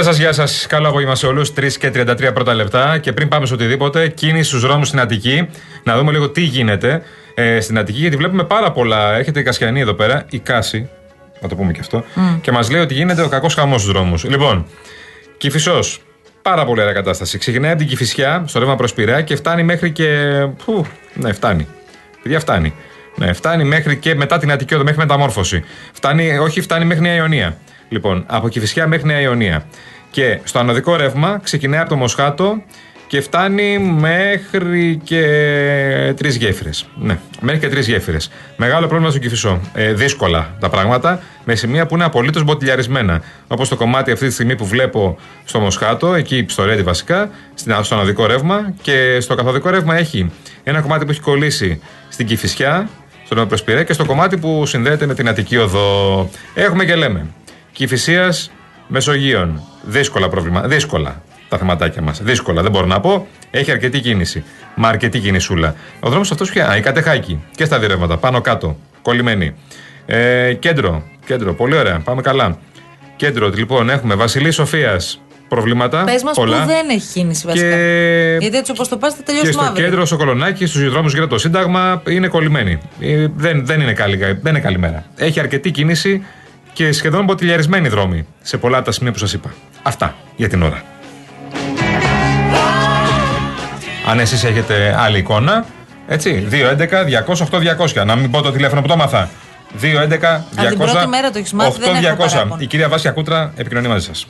Γεια σας, γεια σας. Καλό απόγευμα σε όλους. 3 και 33 πρώτα λεπτά. Και πριν πάμε σε οτιδήποτε, κίνηση στους δρόμους στην Αττική. Να δούμε λίγο τι γίνεται ε, στην Αττική, γιατί βλέπουμε πάρα πολλά. Έρχεται η Κασιανή εδώ πέρα, η Κάση, να το πούμε και αυτό, και μας λέει ότι γίνεται ο κακός χαμός στους δρόμους. Λοιπόν, Κηφισός, πάρα πολύ ωραία κατάσταση. Ξεκινάει από την Κηφισιά, στο ρεύμα προς Πειραιά και φτάνει μέχρι και. Πού, ναι, φτάνει. Παιδιά, φτάνει. Ναι, φτάνει μέχρι και μετά την Αττική Οδό, μέχρι Μεταμόρφωση. Φτάνει, όχι, φτάνει μέχρι Νέα Ιωνία. Λοιπόν, από Κυφυσιά μέχρι Νέα Ιωνία. Και στο ανωδικό ρεύμα ξεκινάει από το Μοσχάτο και φτάνει μέχρι και τρεις γέφυρες. Ναι, μέχρι και τρεις γέφυρες. Μεγάλο πρόβλημα στο Κυφισό. Ε, δύσκολα τα πράγματα, με σημεία που είναι απολύτως μποτιλιαρισμένα. Όπως το κομμάτι αυτή τη στιγμή που βλέπω στο Μοσχάτο, εκεί στο Ρέντι βασικά, στο ανωδικό ρεύμα. Και στο καθοδικό ρεύμα έχει ένα κομμάτι που έχει κολλήσει στην Κυφυσιά, στον Νεοπροσπηρέ και στο κομμάτι που συνδέεται με την Αττική Οδό. Έχουμε και λέμε. Κυφυσίας Μεσογείων. Δύσκολα πρόβλημα. Δύσκολα τα θεματάκια μας. Δύσκολα, δεν μπορώ να πω. Έχει αρκετή κίνηση. Μα αρκετή κινησούλα. Ο δρόμος αυτός πια. Η κατεχάκη και στα διρεύματα. Πάνω κάτω. Κολλημένη. Ε, κέντρο. Κέντρο. Πολύ ωραία. Πάμε καλά. Κέντρο. Λοιπόν, έχουμε Βασιλής Σοφίας. Προβλήματα. Πες μας που δεν έχει κίνηση βασικά. Και... Γιατί έτσι όπως το πας θα τελειώσει Και στο αύριο. κέντρο, στο κολονάκι, στους δρόμου γύρω από το Σύνταγμα είναι κολλημένη. Ε, δεν, δεν, είναι καλή, δεν είναι καλή μέρα. Έχει αρκετή κίνηση και σχεδόν μποτιλιαρισμένη δρόμη σε πολλά από τα σημεία που σας είπα. Αυτά για την ώρα. Αν εσείς έχετε άλλη εικόνα, έτσι, 211 200 8 200. Να μην πω το τηλέφωνο που το έμαθα. 211 200 Αν την πρώτη μέρα το έχεις μάθει, δεν έχω 8200. παράπονο. Η κυρία Βάσια Κούτρα επικοινωνεί μαζί σας.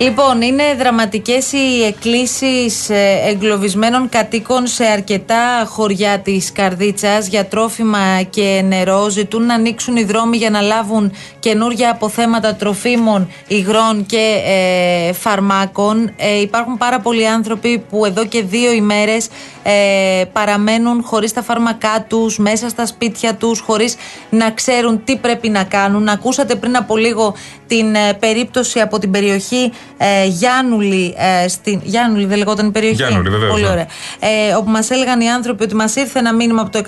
Λοιπόν, είναι δραματικές οι εκκλήσεις ε, εγκλωβισμένων κατοίκων σε αρκετά χωριά της Καρδίτσας για τρόφιμα και νερό. Ζητούν να ανοίξουν οι δρόμοι για να λάβουν καινούργια αποθέματα τροφίμων, υγρών και ε, φαρμάκων. Ε, υπάρχουν πάρα πολλοί άνθρωποι που εδώ και δύο ημέρες ε, παραμένουν χωρίς τα φάρμακά τους, μέσα στα σπίτια τους, χωρίς να ξέρουν τι πρέπει να κάνουν. Ακούσατε πριν από λίγο την ε, περίπτωση από την περιοχή ε, Γιάννουλη, ε, στην, Γιάννουλη δεν λεγόταν η περιοχή; Γιάννουλη, βεβαίως, Πολύ ναι. ωραία. Ε, όπου μας έλεγαν οι άνθρωποι ότι μας ήρθε ένα μήνυμα από το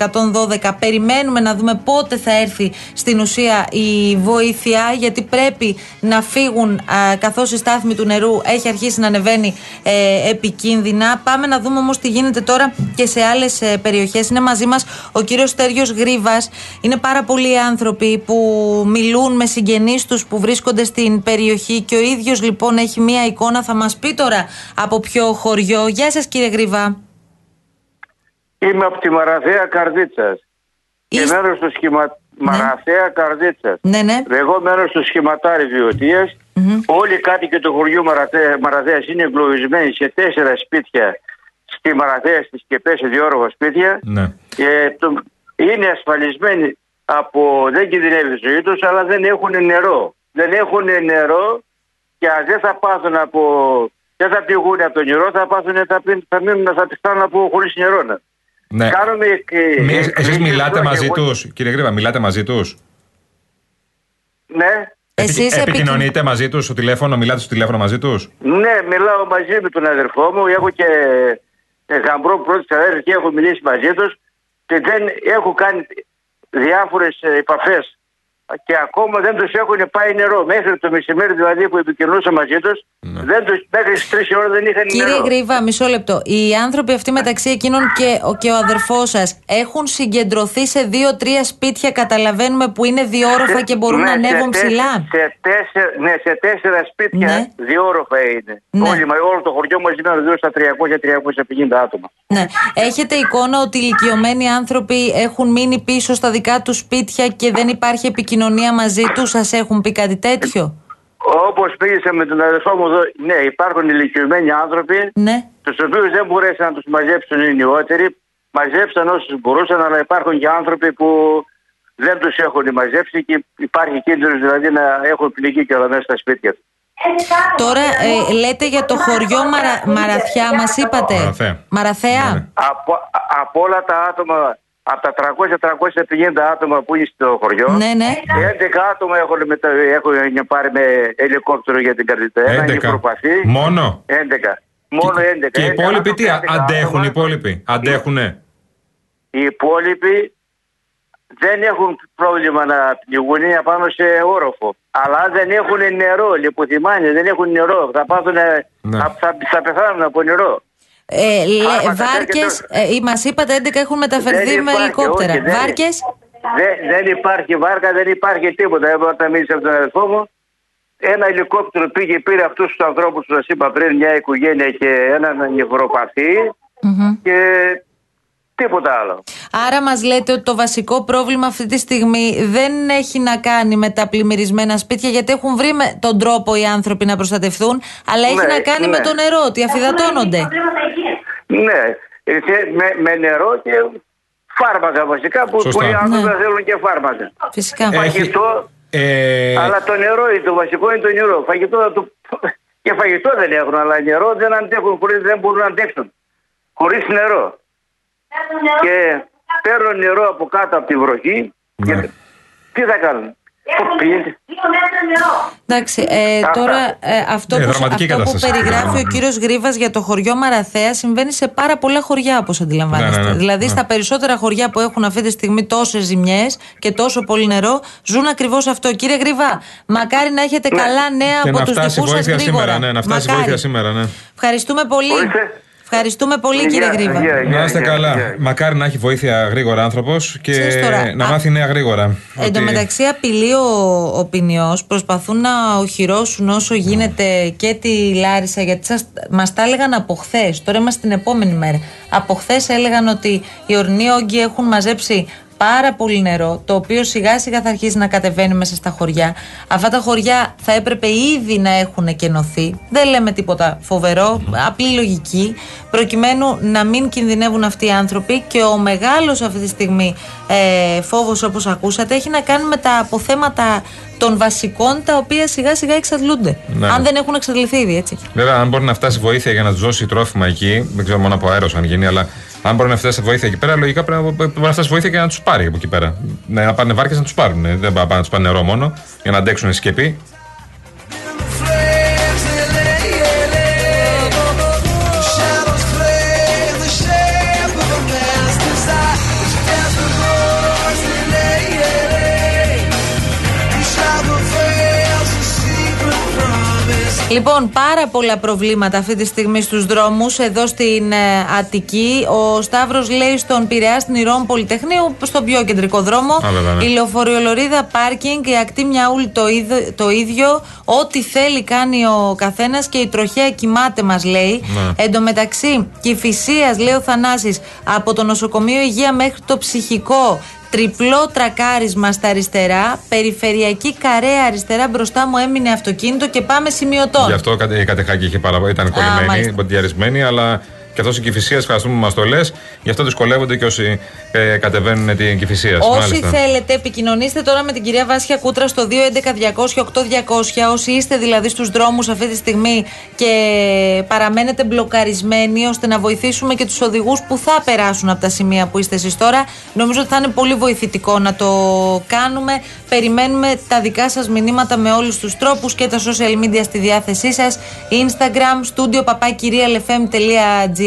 112. Περιμένουμε να δούμε πότε θα έρθει στην ουσία η βοήθεια, γιατί πρέπει να φύγουν α, καθώς η στάθμη του νερού έχει αρχίσει να ανεβαίνει ε, επικίνδυνα. Πάμε να δούμε όμως τι γίνεται τώρα και σε άλλες ε, περιοχές. Είναι μαζί μας ο κύριος Στέργιος Γρίβας. Είναι πάρα πολλοί άνθρωποι που μιλούν με συγγενείς τους που βρίσκονται στην περιοχή και ο ίδιος λοιπόν έχει μία εικόνα. Θα μας πει τώρα από ποιο χωριό. Γεια σας κύριε Γρίβα. Είμαι από τη Μαραθέα Καρδίτσας. Και Είστε- μέρος του σχημα... Μαραθέα Καρδίτσας. Ναι, ναι. Εγώ μέρος του σχηματάρι βιωτεία. Όλοι οι κάτοικοι του χωριού Μαραθέα, Μαραθέας είναι εγκλωβισμένοι σε τέσσερα σπίτια στη Μαραθέα στι Κεπέ, σε διόρογα σπίτια. Ναι. Και το... είναι ασφαλισμένοι από. Δεν κινδυνεύει η ζωή τους, αλλά δεν έχουν νερό. Δεν έχουν νερό και αν δεν θα πάθουν από. Δεν θα πηγούν από το νερό, θα πάθουν, θα, πίνουν, θα μείνουν, θα πεθάνουν από χωρίς νερό. ναι. ναι. Κάνουμε και. Μη- Εσείς και- μιλάτε και- μαζί εγώ- τους, κύριε Γρήβα, μιλάτε μαζί τους. Ναι. Εσείς Επικοινωνείτε μαζί τους στο τηλέφωνο, μιλάτε στο τηλέφωνο μαζί τους. Ναι, μιλάω μαζί με τον αδερφό μου. Έχω και ε, γαμπρό πρώτη αδέρφη και έχω μιλήσει μαζί τους. Και δεν έχω κάνει διάφορες επαφές. Και ακόμα δεν τους έχουν πάει νερό. Μέχρι το μεσημέρι δηλαδή που επικοινωνούσα μαζί τους, δεν τους, μέχρι τις 3 ώρα δεν είχαν Κύριε νερό. Γρήβα, μισό λεπτό. Οι άνθρωποι αυτοί μεταξύ εκείνων και ο, και ο αδερφός σας έχουν συγκεντρωθεί σε δύο-τρία σπίτια, καταλαβαίνουμε, που είναι διόροφα και μπορούν Ναι, να σε ανέβουν τέσσε- ψηλά; Σε τέσσερα, ναι, σε τέσσερα σπίτια Ναι. διόροφα είναι. Ναι. Όλοι, μα- όλο το χωριό μαζί με δύο στα 300-350 άτομα. Ναι. Έχετε εικόνα ότι οι ηλικιωμένοι άνθρωποι έχουν μείνει πίσω στα δικά τους σπίτια και δεν υπάρχει επικοινωνία μαζί τους, σας έχουν πει κάτι τέτοιο; Όπως πήγες με τον αδερφό μου εδώ, ναι, υπάρχουν ηλικιωμένοι άνθρωποι, Ναι. τους οποίους δεν μπορέσαν να τους μαζέψουν οι νεότεροι. Μαζέψαν όσους μπορούσαν, αλλά υπάρχουν και άνθρωποι που δεν τους έχουν μαζέψει και υπάρχει κίνδυνος δηλαδή να έχουν πληγεί και όλα μέσα στα σπίτια τους. Τώρα ε, λέτε για το χωριό Μαρα... Μαραθιά, μας είπατε. Μαραθέα. Μαραθέα. Ναι, ναι. Από, α- από όλα τα άτομα, από τα 300-350 άτομα που είναι στο χωριό, Ναι, ναι. 11 άτομα έχουν, μετα... έχουν πάρει με ελικόπτερο για την καρδιτά. Ένα είναι 11. προπαθή. Μόνο. 11. Μόνο 11. Και οι 11 υπόλοιποι τι, άτομα, 11 αντέχουν οι άτομα. υπόλοιποι; Αντέχουνε; Οι υπόλοιποι δεν έχουν πρόβλημα να πνιγούν πάνω σε όροφο. Αλλά δεν έχουν νερό, λιποθυμάνια, δεν έχουν νερό. Θα, πάθουν, Ναι. θα, θα, θα πεθάνουν από νερό. Ε, Φάρμακα Βάρκες, έρχεται- ε, μας είπατε 11 έχουν μεταφερθεί Δεν με υπάρχει, ελικόπτερα. όχι, δεν- Βάρκες; Δεν, δεν υπάρχει βάρκα, δεν υπάρχει τίποτα. Εγώ όταν μίλησα από τον αδελφό μου, ένα ελικόπτερο πήγε, πήρε αυτούς τους ανθρώπους που σας είπα πριν, μια οικογένεια και έναν νευροπαθή και τίποτα άλλο. Άρα μας λέτε ότι το βασικό πρόβλημα αυτή τη στιγμή δεν έχει να κάνει με τα πλημμυρισμένα σπίτια, γιατί έχουν βρει με τον τρόπο οι άνθρωποι να προστατευτούν, αλλά έχει Ναι, να κάνει ναι. με το νερό, ότι αφυδατώνονται. Ναι, ε, με, με νερό και φάρμακα βασικά που Σωστά. πολλοί άνθρωποι Ναι. θέλουν και φάρμακα. Φυσικά. Έχει- Φαγητό, Ε, αλλά το νερό είναι το βασικό είναι το νερό. Φαγητό, το, και φαγητό δεν έχουν, αλλά νερό δεν αντέχουν, χωρίς, δεν μπορούν να αντέξουν. Χωρίς νερό. Και παίρνουν νερό από κάτω από τη βροχή Ναι. και τι θα κάνουν; Πού πίνετε. Εντάξει, ε, Αυτά. τώρα ε, αυτό, Ναι, που, δραματική αυτό που κατάσταση. περιγράφει ο Ναι. κύριος Γρίβας για το χωριό Μαραθέας συμβαίνει σε πάρα πολλά χωριά όπως αντιλαμβάνεστε. Ναι, ναι, ναι. Δηλαδή Ναι. στα περισσότερα χωριά που έχουν αυτή τη στιγμή τόσες ζημιές και τόσο πολύ νερό ζουν ακριβώς αυτό. Κύριε Γρίβα, μακάρι να έχετε καλά νέα και από να τους φτάσει δικούς σας βοήθεια γρήγορα. σήμερα, ναι, να φτάσει Μακάρι. βοήθεια σήμερα, ναι. Ευχαριστούμε πολύ. Ορίστε. Ευχαριστούμε πολύ κύριε Γεια, Γρίβα. γεια, γεια. Να είστε καλά. γεια. Μακάρι να έχει βοήθεια γρήγορα άνθρωπος και Ξέρεις τώρα, να α- μάθει νέα γρήγορα. Εν τω Ότι- μεταξύ, απειλεί ο, ο ποινιός, προσπαθούν να οχυρώσουν όσο γίνεται και τη Λάρισα, γιατί σας, μας τα έλεγαν από χθες. Τώρα είμαστε την επόμενη μέρα. Από χθες έλεγαν ότι οι ορεινοί όγκοι έχουν μαζέψει πάρα πολύ νερό, το οποίο σιγά σιγά θα αρχίσει να κατεβαίνει μέσα στα χωριά. Αυτά τα χωριά θα έπρεπε ήδη να έχουν κενωθεί. Δεν λέμε τίποτα φοβερό, απλή λογική, προκειμένου να μην κινδυνεύουν αυτοί οι άνθρωποι και ο μεγάλος αυτή τη στιγμή ε, φόβος όπως ακούσατε έχει να κάνει με τα αποθέματα των βασικών τα οποία σιγά σιγά εξαντλούνται. Ναι. Αν δεν έχουν εξαντληθεί ήδη έτσι. Βέβαια, αν μπορεί να φτάσει βοήθεια για να του δώσει τρόφιμα εκεί, δεν ξέρω μόνο από αέρος αν γίνει, αλλά αν μπορεί να φτάσει βοήθεια εκεί πέρα, λογικά πρέπει να, μπορεί να φτάσει βοήθεια και να τους πάρει από εκεί πέρα. Ναι, να πάνε βάρκες να τους πάρουν. ε, Δεν πάνε να τους πάνε νερό μόνο για να αντέξουν σκεπή. Λοιπόν, πάρα πολλά προβλήματα αυτή τη στιγμή στους δρόμους εδώ στην ε, Αττική. Ο Σταύρος λέει στον Πειραιά στην Ηρών Πολυτεχνείου, στον πιο κεντρικό δρόμο. Α, βέβαια, ναι. Η λεωφορειολορίδα πάρκινγκ, η ακτή Μιαούλ το, ίδιο- το ίδιο. Ό,τι θέλει κάνει ο καθένας και η τροχέα κοιμάται μας λέει. Ναι. Εν τω μεταξύ, Κηφισίας, λέει ο Θανάσης, από το νοσοκομείο Υγεία μέχρι το ψυχικό. Τριπλό τρακάρισμα στα αριστερά, περιφερειακή καρέα αριστερά μπροστά μου έμεινε αυτοκίνητο και πάμε σημειωτών. Γι' αυτό η Κατεχάκη είχε παρα... ήταν κολλημένη, μάλιστα. μποντιαρισμένη, αλλά και αυτός η Κυφυσία, ευχαριστούμε που μας το λες. Γι' αυτό δυσκολεύονται και όσοι ε, κατεβαίνουν την Κυφυσία. Όσοι θέλετε, επικοινωνήστε τώρα με την κυρία Βάσια Κούτρα στο 211-200-8200. Όσοι είστε δηλαδή στους δρόμους αυτή τη στιγμή και παραμένετε μπλοκαρισμένοι, ώστε να βοηθήσουμε και τους οδηγούς που θα περάσουν από τα σημεία που είστε εσείς τώρα. Νομίζω ότι θα είναι πολύ βοηθητικό να το κάνουμε. Περιμένουμε τα δικά σας μηνύματα με όλους τους τρόπους και τα social media στη διάθεσή σας. Instagram, studio papakirialfm.gr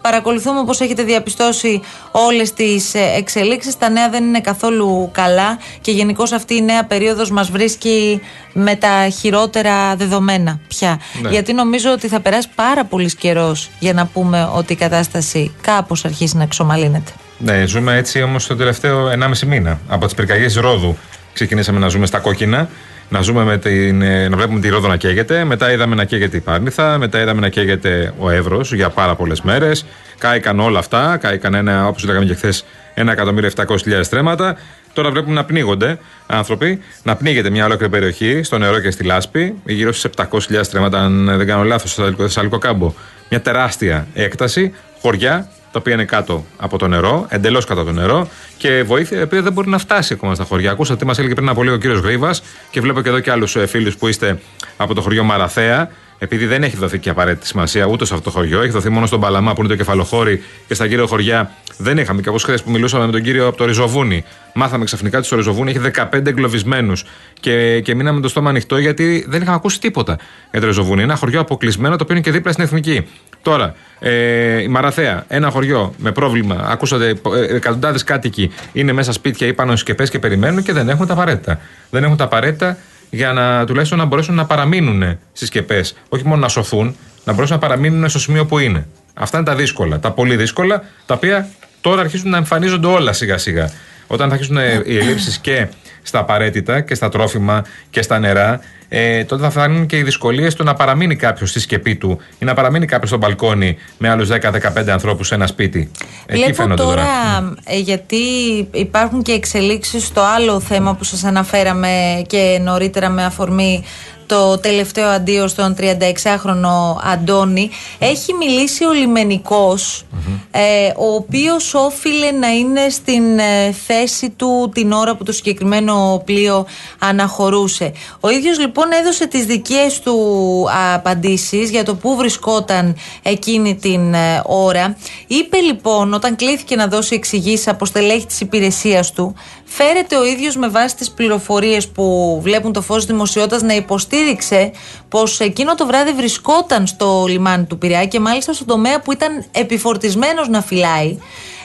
Παρακολουθούμε όπως έχετε διαπιστώσει όλες τις ε, εξελίξεις. Τα νέα δεν είναι καθόλου καλά και γενικώς αυτή η νέα περίοδος μας βρίσκει με τα χειρότερα δεδομένα πια. Ναι. Γιατί νομίζω ότι θα περάσει πάρα πολύς καιρός για να πούμε ότι η κατάσταση κάπως αρχίσει να εξομαλύνεται. Ναι, ζούμε έτσι όμως το τελευταίο 1,5 μήνα. Από τις πυρκαγιές Ρόδου ξεκινήσαμε να ζούμε στα κόκκινα. Να, ζούμε με την, ε, να βλέπουμε τη Ρόδο να καίγεται. Μετά είδαμε να καίγεται η Πάρνηθα. Μετά είδαμε να καίγεται ο Εύρος για πάρα πολλές μέρες. Κάηκαν όλα αυτά. Κάηκαν ένα, όπως λέγαμε και χθες, 1.700.000 στρέμματα. Τώρα βλέπουμε να πνίγονται άνθρωποι, να πνίγεται μια ολόκληρη περιοχή στο νερό και στη λάσπη, γύρω στι 700.000 στρέμματα, αν δεν κάνω λάθος, στο Θεσσαλικό κάμπο. Μια τεράστια έκταση, χωριά, τα οποία είναι κάτω από το νερό, εντελώς κάτω από το νερό και βοήθεια η οποία δεν μπορεί να φτάσει ακόμα στα χωριά. Ακούσατε τι μας έλεγε πριν από λίγο ο κύριος Γρήβα και βλέπω και εδώ και άλλους φίλους που είστε από το χωριό Μαραθέα επειδή δεν έχει δοθεί και απαραίτητη σημασία ούτε σε αυτό το χωριό, έχει δοθεί μόνο στον Παλαμά που είναι το κεφαλοχώρι και στα γύρω χωριά δεν είχαμε. Και όπω χθες που μιλούσαμε με τον κύριο από το Ριζοβούνι, μάθαμε ξαφνικά ότι στο Ριζοβούνι έχει 15 εγκλωβισμένους. Και, και μείναμε το στόμα ανοιχτό γιατί δεν είχαμε ακούσει τίποτα για το Ριζοβούνι. Ένα χωριό αποκλεισμένο το οποίο είναι και δίπλα στην εθνική. Τώρα, ε, η Μαραθέα, ένα χωριό με πρόβλημα. Ακούσατε, ε, εκατοντάδες κάτοικοι είναι μέσα σπίτια ή πάνω σκεπές και περιμένουν και δεν έχουν τα απαραίτητα. Δεν έχουν τα απαραίτητα για να τουλάχιστον να μπορέσουν να παραμείνουν στις σκεπέ. Όχι μόνο να σωθούν, να μπορέσουν να παραμείνουν στο σημείο που είναι. Αυτά είναι τα δύσκολα, τα πολύ δύσκολα, τα οποία τώρα αρχίζουν να εμφανίζονται όλα σιγά σιγά. Όταν θα αρχίσουν ε, οι ελλείψεις και στα απαραίτητα και στα τρόφιμα και στα νερά, ε, τότε θα φτάνουν και οι δυσκολίες του να παραμείνει κάποιος στη σκεπή του ή να παραμείνει κάποιος στο μπαλκόνι με άλλους 10-15 ανθρώπους σε ένα σπίτι. Εκεί Βλέπω φαίνονται τώρα, τώρα. ε, γιατί υπάρχουν και εξελίξεις στο άλλο θέμα που σας αναφέραμε και νωρίτερα με αφορμή το τελευταίο αντίο στον 36χρονο Αντώνη έχει μιλήσει ο λιμενικος ε, ο οποίος όφιλε να είναι στην ε, θέση του την ώρα που το συγκεκριμένο πλοίο αναχωρούσε. Ο ίδιος λοιπόν έδωσε τις δικές του απαντήσεις για το πού βρισκόταν εκείνη την ε, ώρα. Είπε λοιπόν όταν κλήθηκε να δώσει εξηγήσεις από στελέχη της υπηρεσίας του φέρεται ο ίδιος με βάση τις πληροφορίες που βλέπουν το φως δημοσιότητας να υποστήριξε πως εκείνο το βράδυ βρισκόταν στο λιμάνι του Πειραιά και μάλιστα στο τομέα που ήταν επιφορτισμένος να φυλάει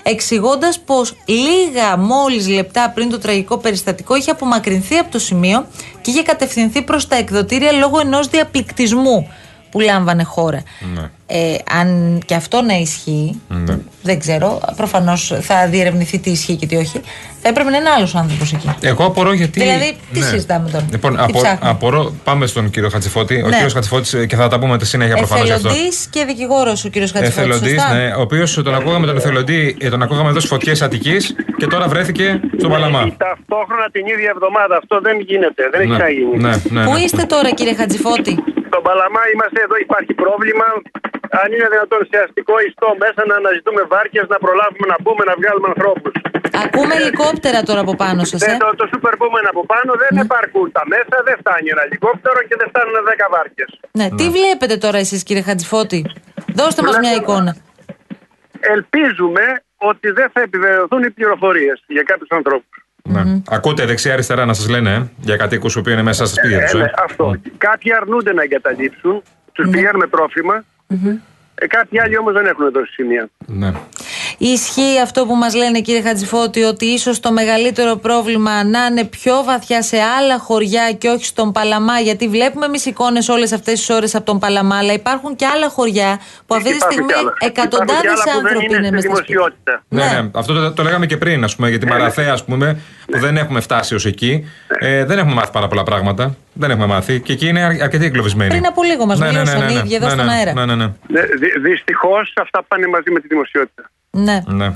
εξηγώντας πως λίγα μόλις λεπτά πριν το τραγικό περιστατικό είχε απομακρυνθεί από το σημείο και είχε κατευθυνθεί προς τα εκδοτήρια λόγω ενός διαπληκτισμού που λάμβανε χώρα. Ναι. Ε, αν και αυτό να ισχύει, Ναι. δεν ξέρω, προφανώς θα διερευνηθεί τι ισχύει και τι όχι. Θα έπρεπε να είναι άλλος άνθρωπος εκεί. Εγώ απορώ γιατί. Ναι. Δηλαδή, τι συζητάμε τώρα, Λοιπόν, τι απο, ψάχνουμε; απορώ. Πάμε στον κύριο Χατζηφώτη. Ο Ναι. κύριος Χατζηφώτης, και θα τα πούμε τη συνέχεια προφανώς γι' αυτό. Εθελοντής και δικηγόρος ο κύριος Χατζηφώτης. Εθελοντής, ναι, ο οποίος τον ακούγαμε τον εθελοντή, ε, τον ακούγαμε εδώ στι φωτιέ Αττικής και τώρα βρέθηκε στον Παλαμά. Ταυτόχρονα την ίδια εβδομάδα. Αυτό δεν γίνεται. Δεν έχει Ναι, ξαναγίνει. ναι, ναι, Πού ναι. είστε τώρα, κύριε Χατζηφώτη; Στον Παλαμά είμαστε εδώ, υπάρχει πρόβλημα. Αν είναι δυνατόν σε αστικό ιστό μέσα να αναζητούμε βάρκες, να προλάβουμε να μπούμε, να βγάλουμε ανθρώπους. Ακούμε ελικόπτερα τώρα από πάνω σας, ε. Το, το super boomer από πάνω δεν υπάρχουν τα μέσα, δεν φτάνει ένα ελικόπτερο και δεν φτάνουν 10 βάρκες. Ναι, τι βλέπετε τώρα εσείς, κύριε Χατζηφώτη; Δώστε μας μια εικόνα. Ελπίζουμε ότι δεν θα επιβεβαιωθούν οι πληροφορίες για κάποιους ανθρώπους. Ναι. Ακούτε δεξιά-αριστερά να σας λένε ε, για κατοίκους που είναι μέσα στα σπίτια τους. Ε, Ε. ναι, αυτό. Κάποιοι αρνούνται να εγκαταλείψουν, τους πηγαίνουμε τρόφιμα. Ε, κάποιοι άλλοι όμως δεν έχουν δώσει σημεία. Ναι. Ισχύει αυτό που μας λένε κύριε Χατζηφώτη ότι ίσως το μεγαλύτερο πρόβλημα να είναι πιο βαθιά σε άλλα χωριά και όχι στον Παλαμά γιατί βλέπουμε εμείς εικόνες όλες αυτές τις ώρες από τον Παλαμά αλλά υπάρχουν και άλλα χωριά που αυτή τη Υπάρχουν στιγμή κι άλλα. εκατοντάδες Υπάρχουν κι άλλα που δεν άνθρωποι είναι είναι μέσα στη στα σπίτια. δημοσιότητα. Ναι, Ναι. ναι, αυτό το, το λέγαμε και πριν, ας πούμε, για τη Μαραθέα, ας πούμε, που δεν έχουμε φτάσει ως εκεί. Ε, δεν έχουμε μάθει πάρα πολλά πράγματα. Δεν έχουμε μάθει. Και εκεί είναι αρ- αρκετοί εγκλωβισμένοι. Πριν από λίγο μας μιλούσαν οι ίδιοι εδώ ναι, στον ναι, αέρα. Ναι, ναι, ναι. Ναι, δυ, Δυστυχώς αυτά πάνε μαζί με τη δημοσιότητα. Ναι. ναι.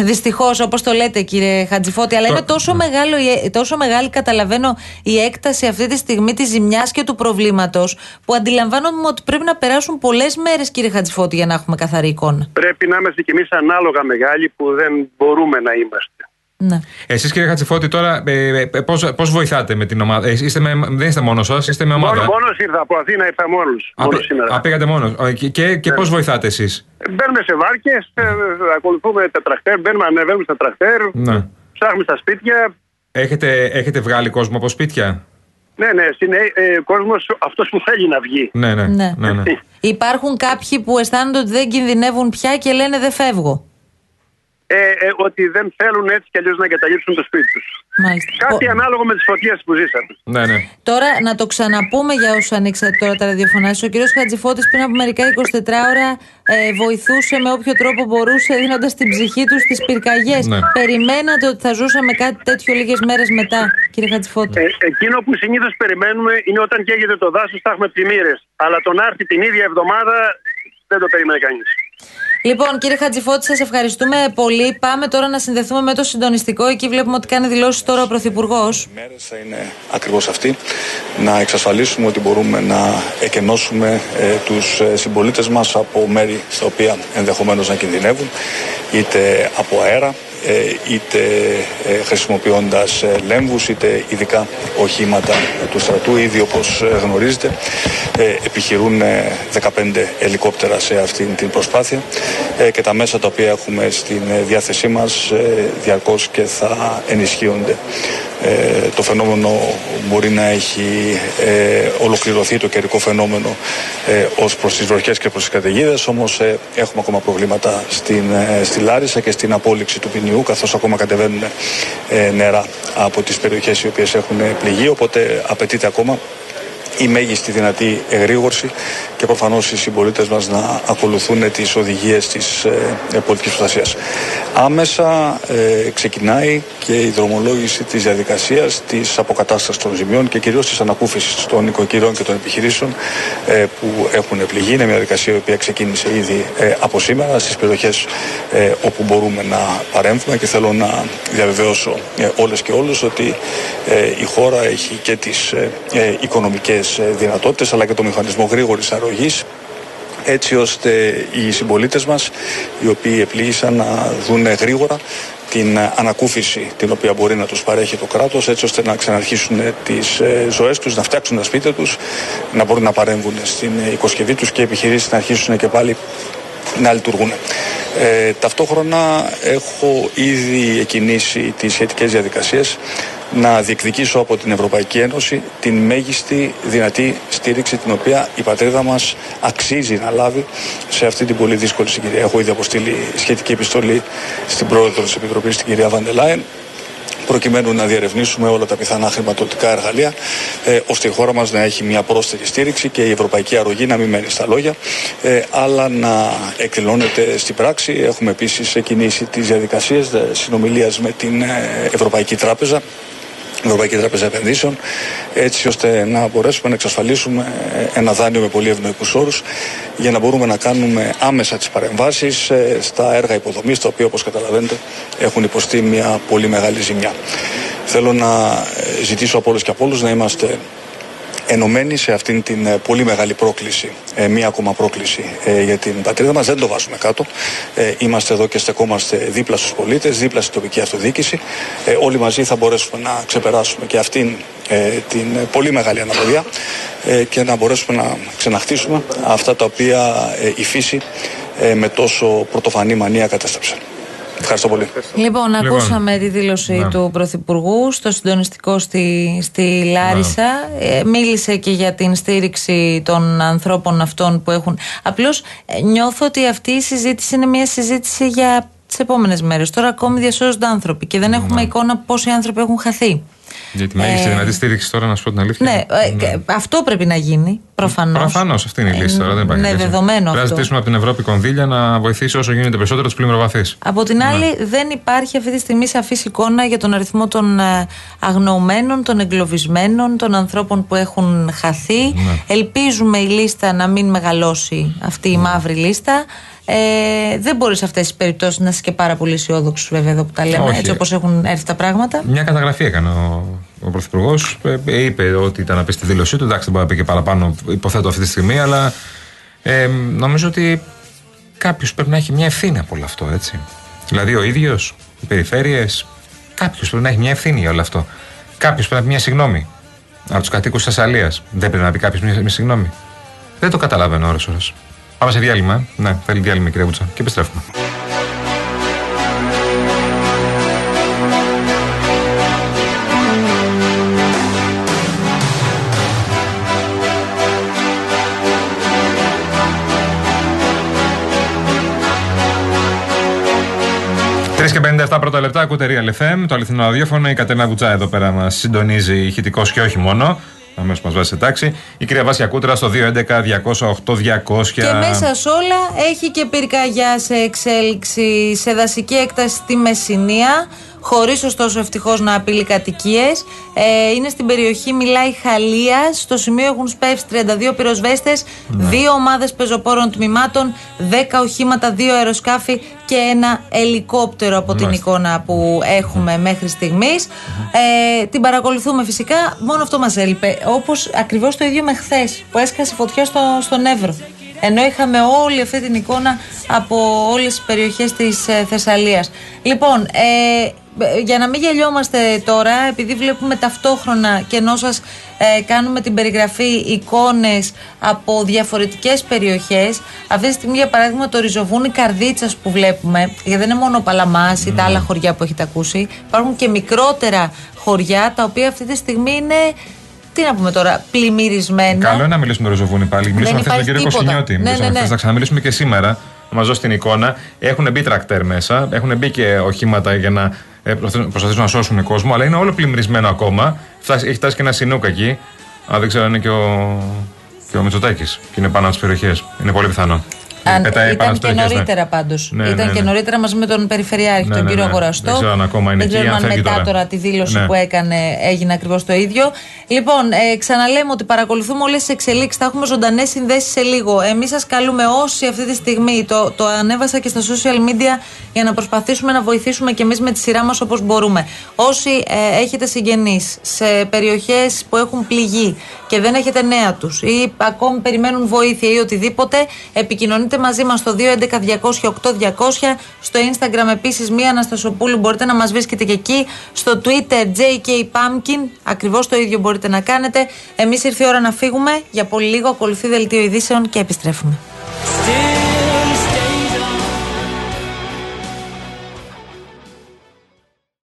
Δυστυχώς, όπως το λέτε, κύριε Χατζηφώτη, αλλά Το- είναι τόσο, μεγάλο, η- τόσο μεγάλη, καταλαβαίνω, η έκταση αυτή τη στιγμή της ζημιάς και του προβλήματος, που αντιλαμβάνομαι ότι πρέπει να περάσουν πολλές μέρες, κύριε Χατζηφώτη, για να έχουμε καθαρή εικόνα. Πρέπει να είμαστε κι εμείς ανάλογα μεγάλοι που δεν μπορούμε να είμαστε. Ναι. Εσείς, κύριε Χατζηφώτη, τώρα ε, ε, πώς, πώς βοηθάτε με την ομάδα; Ε, είστε με, δεν είστε μόνος σας, είστε με ομάδα; Μόνος, μόνος ήρθα από Αθήνα, ήρθα μόνος. Α, Μόνος πη- σήμερα. α, πήγατε μόνος. Και, και, και πώς βοηθάτε εσείς; Μπαίνουμε σε βάρκες, ακολουθούμε τα τραχτέρ, μπαίνουμε, ανεβαίνουμε στα τραχτέρ, Ναι. ψάχνουμε στα σπίτια. Έχετε, έχετε βγάλει κόσμο από σπίτια; Ναι, ναι, είναι ε, κόσμος αυτός που θέλει να βγει. Ναι, ναι. Ναι. ναι, ναι. Υπάρχουν κάποιοι που αισθάνονται ότι δεν κινδυνεύουν πια και λένε δεν φεύγω. Ε, ε, ότι δεν θέλουν έτσι κι αλλιώς να εγκαταλείψουν το σπίτι τους. Μάλιστα. Κάτι Ο- ανάλογο με τις φωτιές που ζήσαμε. ναι, ναι. Τώρα να το ξαναπούμε για όσους ανοίξατε τώρα τα ραδιοφωνά. Ο κύριος Χατζηφώτης πριν από μερικά 24 ώρα ε, βοηθούσε με όποιο τρόπο μπορούσε, δίνοντας την ψυχή του στις πυρκαγιές. Ναι. Περιμένατε ότι θα ζούσαμε κάτι τέτοιο λίγες μέρες μετά, κύριε Χατζηφώτη; Ε, εκείνο που συνήθως περιμένουμε είναι όταν καίγεται το δάσος, θα έχουμε πλημμύρες. Αλλά το να έρθει την ίδια εβδομάδα δεν το περίμενε κανείς. Λοιπόν, κύριε Χατζηφώτη, σας ευχαριστούμε πολύ. Πάμε τώρα να συνδεθούμε με το συντονιστικό. Εκεί βλέπουμε ότι κάνει δηλώσεις τώρα ο Πρωθυπουργός. μέρες θα είναι ακριβώς αυτή να εξασφαλίσουμε ότι μπορούμε να εκενώσουμε ε, τους ε, συμπολίτες μας από μέρη στα οποία ενδεχομένως να κινδυνεύουν είτε από αέρα ε, είτε ε, χρησιμοποιώντας ε, λέμβους είτε ειδικά οχήματα ε, του στρατού. Ήδη όπως ε, γνωρίζετε ε, επιχειρούν ε, 15 ελικόπτερα σε αυτήν την προσπάθεια ε, και τα μέσα τα οποία έχουμε στην ε, διάθεσή μας ε, διαρκώς και θα ενισχύονται. Ε, το φαινόμενο μπορεί να έχει ε, ολοκληρωθεί το καιρικό φαινόμενο ε, ως προς τις βροχές και προς τις καταιγίδες όμως ε, έχουμε ακόμα προβλήματα στην, ε, στη Λάρισα και στην απόλυξη του ποινιού καθώς ακόμα κατεβαίνουν ε, νερά από τις περιοχές οι οποίες έχουν πληγεί οπότε απαιτείται ακόμα η μέγιστη δυνατή εγρήγορση και προφανώς οι συμπολίτες μας να ακολουθούν τις οδηγίες της ε, ε, πολιτικής προστασίας. Άμεσα ε, ξεκινάει και η δρομολόγηση της διαδικασίας της αποκατάστασης των ζημιών και κυρίως της ανακούφισης των οικοκυρών και των επιχειρήσεων ε, που έχουν πληγεί. Είναι μια διαδικασία η οποία ξεκίνησε ήδη ε, από σήμερα στις περιοχές ε, όπου μπορούμε να παρέμβουμε και θέλω να διαβεβαιώσω ε, όλες και όλους ότι ε, η χώρα έχει και τις ε, ε, οικονομικές ε, δυνατότητες αλλά και το μηχανισμό γρήγορης αρρωγής έτσι ώστε οι συμπολίτες μας οι οποίοι επλήγησαν να δουν γρήγορα την ανακούφιση την οποία μπορεί να τους παρέχει το κράτος έτσι ώστε να ξαναρχίσουν τις ε, ζωές τους, να φτιάξουν τα σπίτια τους, να μπορούν να παρέμβουν στην ε, οικοσκευή τους και οι επιχειρήσεις να αρχίσουν και πάλι να λειτουργούν. Ε, ταυτόχρονα έχω ήδη εκκινήσει τις σχετικές διαδικασίες να διεκδικήσω από την Ευρωπαϊκή Ένωση την μέγιστη δυνατή στήριξη την οποία η πατρίδα μας αξίζει να λάβει σε αυτή την πολύ δύσκολη συγκυρία. Έχω ήδη αποστείλει σχετική επιστολή στην πρόεδρο της Επιτροπής, την κυρία Βαντελάιν, προκειμένου να διερευνήσουμε όλα τα πιθανά χρηματοδοτικά εργαλεία, ε, ώστε η χώρα μας να έχει μια πρόσθετη στήριξη και η ευρωπαϊκή αρρωγή να μην μένει στα λόγια, ε, αλλά να εκδηλώνεται στην πράξη. Έχουμε επίσης εκκινήσει τις διαδικασίες ε, συνομιλίας με την ε, Ευρωπαϊκή Τράπεζα Ευρωπαϊκή Τράπεζα Επενδύσεων, έτσι ώστε να μπορέσουμε να εξασφαλίσουμε ένα δάνειο με πολύ ευνοϊκούς όρους για να μπορούμε να κάνουμε άμεσα τις παρεμβάσεις στα έργα υποδομής, τα οποία όπως καταλαβαίνετε έχουν υποστεί μια πολύ μεγάλη ζημιά. Θέλω να ε, ζητήσω από όλους και από όλους να είμαστε ενωμένοι σε αυτήν την ε, πολύ μεγάλη πρόκληση, ε, μία ακόμα πρόκληση ε, για την πατρίδα μας. Δεν το βάζουμε κάτω. Ε, είμαστε εδώ και στεκόμαστε δίπλα στους πολίτες, δίπλα στην τοπική αυτοδιοίκηση. Ε, όλοι μαζί θα μπορέσουμε να ξεπεράσουμε και αυτήν ε, την ε, πολύ μεγάλη αναποδιά ε, και να μπορέσουμε να ξαναχτίσουμε αυτά τα οποία ε, η φύση ε, με τόσο πρωτοφανή μανία κατέστρεψε. Ευχαριστώ πολύ. Λοιπόν, Λοιπόν, ακούσαμε τη δήλωση ναι. του Πρωθυπουργού στο συντονιστικό στη, στη Λάρισα. Ε, μίλησε και για την στήριξη των ανθρώπων αυτών που έχουν. Απλώς νιώθω ότι αυτή η συζήτηση είναι μια συζήτηση για τις επόμενες μέρες. Τώρα ακόμη διασώζονται άνθρωποι και δεν έχουμε εικόνα πόσοι άνθρωποι έχουν χαθεί. Για τη μέγιστη δυνατή στήριξη τώρα, να σου πω την αλήθεια. Ναι, ε, και αυτό πρέπει να γίνει. Προφανώς. Προφανώς αυτή είναι η λύση τώρα. Δεν υπάρχει Ναι, λύση. δεδομένο Πρέπει να αυτό. ζητήσουμε από την Ευρώπη κονδύλια να βοηθήσει όσο γίνεται περισσότερο τους πλημμυροβαθείς. Από την άλλη, Ναι. δεν υπάρχει αυτή τη στιγμή σαφής εικόνα για τον αριθμό των ε, αγνοωμένων, των εγκλωβισμένων, των ανθρώπων που έχουν χαθεί. Ναι. Ελπίζουμε η λίστα να μην μεγαλώσει αυτή η Ναι. μαύρη λίστα. Ε, δεν μπορείς σε αυτές τις περιπτώσεις να είσαι και πάρα πολύ αισιόδοξος, βέβαια, εδώ που τα λέμε, Όχι. έτσι όπως έχουν έρθει τα πράγματα. Μια καταγραφή έκανε ο, ο Πρωθυπουργός. είπε ότι ήταν να πει στη δήλωσή του. Εντάξει, δεν μπορεί να πει και παραπάνω, υποθέτω αυτή τη στιγμή, αλλά ε, νομίζω ότι κάποιος πρέπει να έχει μια ευθύνη από όλο αυτό, έτσι. Δηλαδή ο ίδιος, οι περιφέρειες, κάποιος πρέπει να έχει μια ευθύνη για όλο αυτό. Κάποιος πρέπει να πει μια συγγνώμη. Από τους κατοίκους της Θεσσαλίας. Δεν πρέπει να πει κάποιος μια, μια συγγνώμη. Δεν το καταλαβαίνω ώρες ώρες. Πάμε σε διάλειμμα. ε. Ναι, θέλει διάλειμμα, κυρία Βούτσα. Και επιστρέφουμε. Τρεις και 57 πρώτα λεπτά, ακούτε Real FM, το αληθινό ραδιόφωνο. Η Κατερίνα Βουτσά εδώ πέρα μας συντονίζει ηχητικός και όχι μόνο. Αμέσως μας βάζει σε τάξη. Η κυρία Βάσια Κούτρα στο 211-208-200. Και μέσα σ' όλα έχει και πυρκαγιάς σε εξέλιξη σε δασική έκταση στη Μεσσηνία, χωρίς ωστόσο ευτυχώς να απειλεί κατοικίες. Ε, είναι στην περιοχή Μιλάη Χαλία. Στο σημείο έχουν σπεύσει 32 πυροσβέστες, δύο ομάδες πεζοπόρων τμήματων, 10 οχήματα, δύο αεροσκάφη και ένα ελικόπτερο από την Μάλιστα. εικόνα που έχουμε μέχρι στιγμής. Ε, την παρακολουθούμε φυσικά. Μόνο αυτό μας έλειπε. Όπως ακριβώς το ίδιο με χθες που έσκασε φωτιά στο, στον Εύρο. Ενώ είχαμε όλη αυτή την εικόνα από όλες τις περιοχές της ε, Θεσσαλίας. Λοιπόν, ε, για να μην γελιόμαστε τώρα, επειδή βλέπουμε ταυτόχρονα και ενώ σας ε, κάνουμε την περιγραφή εικόνες από διαφορετικές περιοχές, αυτή τη στιγμή για παράδειγμα το ριζοβούνι Καρδίτσας που βλέπουμε, γιατί δεν είναι μόνο ο Παλαμάς ή τα άλλα χωριά που έχετε ακούσει, υπάρχουν και μικρότερα χωριά τα οποία αυτή τη στιγμή είναι τι να πούμε τώρα, πλημμυρισμένα. Καλό είναι να μιλήσουμε με το Ριζοβούνι πάλι. Μιλήσαμε χθες με τον κύριο υπάρχει Κοσινιώτη. τίποτα. Ναι, Μιλήσαμε ναι, ναι. χθες, Θα ξαναμιλήσουμε και σήμερα. Να μας δώσει την εικόνα. Έχουν μπει τρακτέρ μέσα. Έχουν μπει και οχήματα για να ε, προσπαθήσουν προσπαθήσουν να σώσουν κόσμο. Αλλά είναι όλο πλημμυρισμένο ακόμα. Φτάσει- Έχει φτάσει και ένα συνούκ εκεί. Α, δεν ξέρω αν είναι και ο, και ο Μητσοτάκης. Και είναι πάνω από τις περιοχές. Είναι πολύ πιθανό. Αν, Πετάει πάνω ήταν στις και περιοχές, ναι. νωρίτερα πάντως. Ναι, ήταν ναι, και ναι. νωρίτερα μαζί με τον Περιφερειάρχη, Ναι, τον ναι, κύριο ναι. Αγοραστό. Δεν ξέρω αν ακόμα είναι Δεν εκεί, ξέρουμε αν αν φεύγει μετά τώρα. τώρα τη δήλωση Ναι. που έκανε έγινε ακριβώς το ίδιο. Λοιπόν, ε, ξαναλέμε ότι παρακολουθούμε όλες τις εξελίξεις. Θα έχουμε ζωντανές συνδέσεις σε λίγο. Εμείς σας καλούμε όσοι αυτή τη στιγμή το, το ανέβασα και στα social media για να προσπαθήσουμε να βοηθήσουμε και εμείς με τη σειρά μας όπως μπορούμε. Όσοι ε, έχετε συγγενείς σε περιοχές που έχουν πληγεί και δεν έχετε νέα τους ή ακόμη περιμένουν βοήθεια ή οτιδήποτε, επικοινωνείτε μαζί μας στο 211-200-8200. Στο Instagram επίσης μία Αναστασοπούλου μπορείτε να μας βρίσκετε και εκεί. Στο Twitter JK Pumpkin, ακριβώς το ίδιο μπορείτε να κάνετε. Εμείς ήρθε η ώρα να φύγουμε. Για πολύ λίγο ακολουθεί δελτίο ειδήσεων και επιστρέφουμε. Still